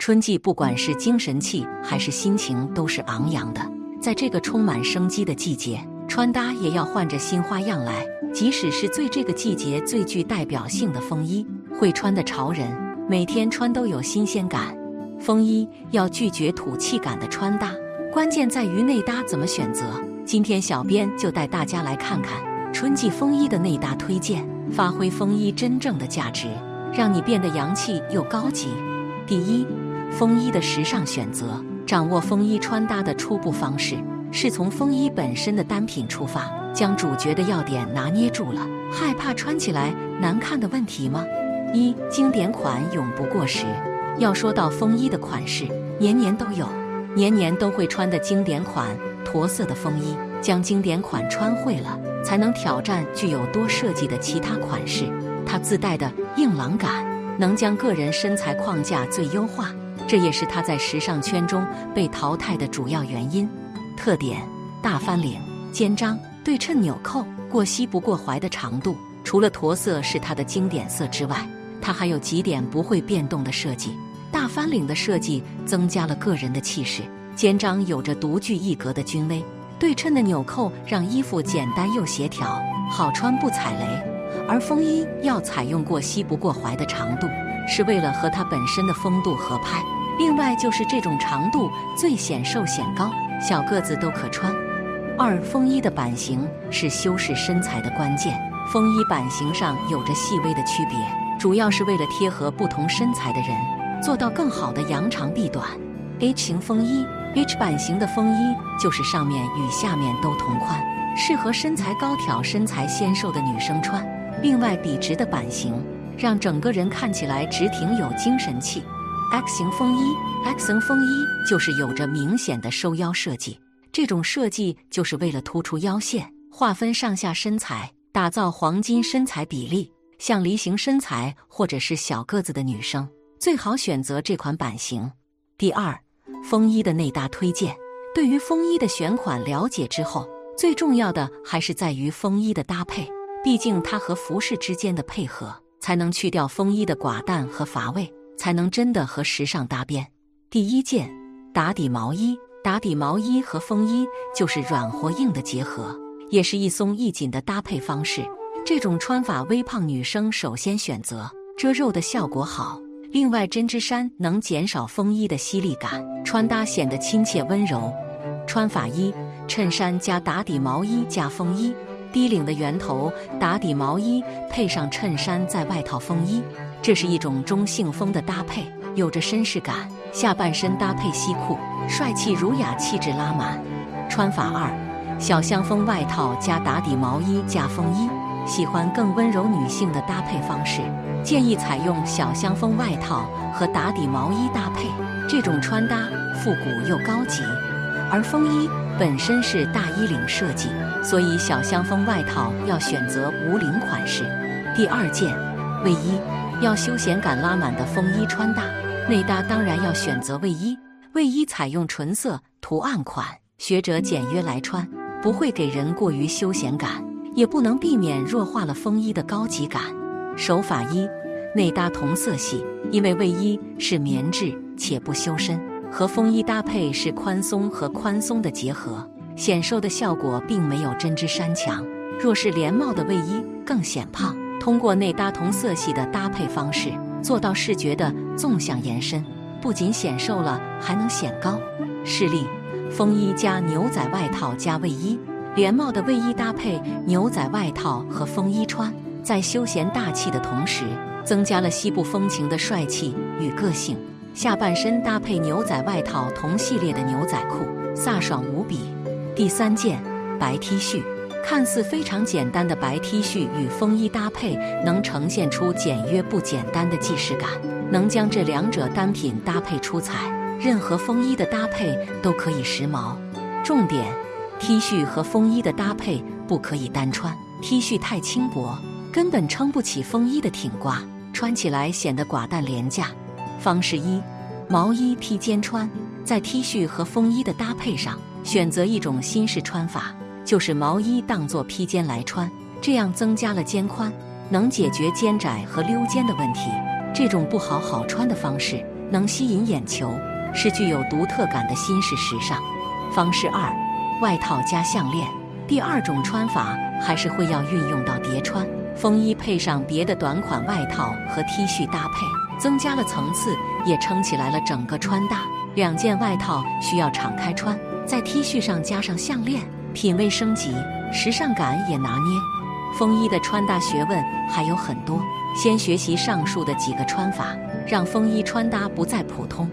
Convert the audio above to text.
春季不管是精神气还是心情都是昂扬的，在这个充满生机的季节，穿搭也要换着新花样来。即使是最这个季节最具代表性的风衣，会穿的潮人每天穿都有新鲜感。风衣要拒绝土气感的穿搭，关键在于内搭怎么选择。今天小编就带大家来看看春季风衣的内搭推荐，发挥风衣真正的价值，让你变得洋气又高级。第一。风衣的时尚选择，掌握风衣穿搭的初步方式，是从风衣本身的单品出发，将主角的要点拿捏住了。害怕穿起来难看的问题吗？一经典款永不过时。要说到风衣的款式，年年都有，年年都会穿的经典款，驼色的风衣，将经典款穿会了，才能挑战具有多设计的其他款式。它自带的硬朗感，能将个人身材框架最优化。这也是他在时尚圈中被淘汰的主要原因。特点：大翻领、肩章、对称纽扣、过膝不过踝的长度。除了驼色是它的经典色之外，它还有几点不会变动的设计。大翻领的设计增加了个人的气势，肩章有着独具一格的军威，对称的纽扣让衣服简单又协调，好穿不踩雷。而风衣要采用过膝不过踝的长度，是为了和它本身的风度合拍。另外就是这种长度最显瘦显高，小个子都可穿。二风衣的版型是修饰身材的关键，风衣版型上有着细微的区别，主要是为了贴合不同身材的人，做到更好的扬长避短。H 型风衣，H 版型的风衣就是上面与下面都同宽，适合身材高挑、身材纤瘦的女生穿。另外笔直的版型，让整个人看起来直挺有精神气。X 型风衣，X 型风衣就是有着明显的收腰设计，这种设计就是为了突出腰线，划分上下身材，打造黄金身材比例。像梨形身材或者是小个子的女生，最好选择这款版型。第二，风衣的内搭推荐。对于风衣的选款了解之后，最重要的还是在于风衣的搭配，毕竟它和服饰之间的配合，才能去掉风衣的寡淡和乏味。才能真的和时尚搭边。第一件打底毛衣，打底毛衣和风衣就是软和硬的结合，也是一松一紧的搭配方式。这种穿法，微胖女生首先选择遮肉的效果好。另外，针织衫能减少风衣的吸力感，穿搭显得亲切温柔。穿法一：衬衫加打底毛衣加风衣，低领的圆头打底毛衣配上衬衫再外套风衣。这是一种中性风的搭配，有着绅士感。下半身搭配西裤，帅气儒雅气质拉满。穿法二：小香风外套加打底毛衣加风衣。喜欢更温柔女性的搭配方式，建议采用小香风外套和打底毛衣搭配。这种穿搭复古又高级。而风衣本身是大衣领设计，所以小香风外套要选择无领款式。第二件卫衣。要休闲感拉满的风衣穿搭，内搭当然要选择卫衣。卫衣采用纯色图案款，学者简约来穿，不会给人过于休闲感，也不能避免弱化了风衣的高级感。手法一，内搭同色系，因为卫衣是棉质且不修身，和风衣搭配是宽松和宽松的结合，显瘦的效果并没有针织衫强。若是连帽的卫衣更显胖。通过内搭同色系的搭配方式，做到视觉的纵向延伸，不仅显瘦了，还能显高。示例：风衣加牛仔外套加卫衣，连帽的卫衣搭配牛仔外套和风衣穿，在休闲大气的同时，增加了西部风情的帅气与个性。下半身搭配牛仔外套同系列的牛仔裤，飒爽无比。第三件白 T 恤。看似非常简单的白 T 恤与风衣搭配，能呈现出简约不简单的既视感，能将这两者单品搭配出彩。任何风衣的搭配都可以时髦。重点：T 恤和风衣的搭配不可以单穿，T 恤太轻薄，根本撑不起风衣的挺刮，穿起来显得寡淡廉价。方式一：毛衣披肩穿，在 T 恤和风衣的搭配上，选择一种新式穿法，就是毛衣当做披肩来穿，这样增加了肩宽，能解决肩窄和溜肩的问题。这种不好好穿的方式，能吸引眼球，是具有独特感的新式时尚。方式二：外套加项链。第二种穿法还是会要运用到叠穿，风衣配上别的短款外套和 T 恤搭配，增加了层次，也撑起来了整个穿搭。两件外套需要敞开穿，在 T 恤上加上项链，品味升级，时尚感也拿捏。风衣的穿搭学问还有很多，先学习上述的几个穿法，让风衣穿搭不再普通。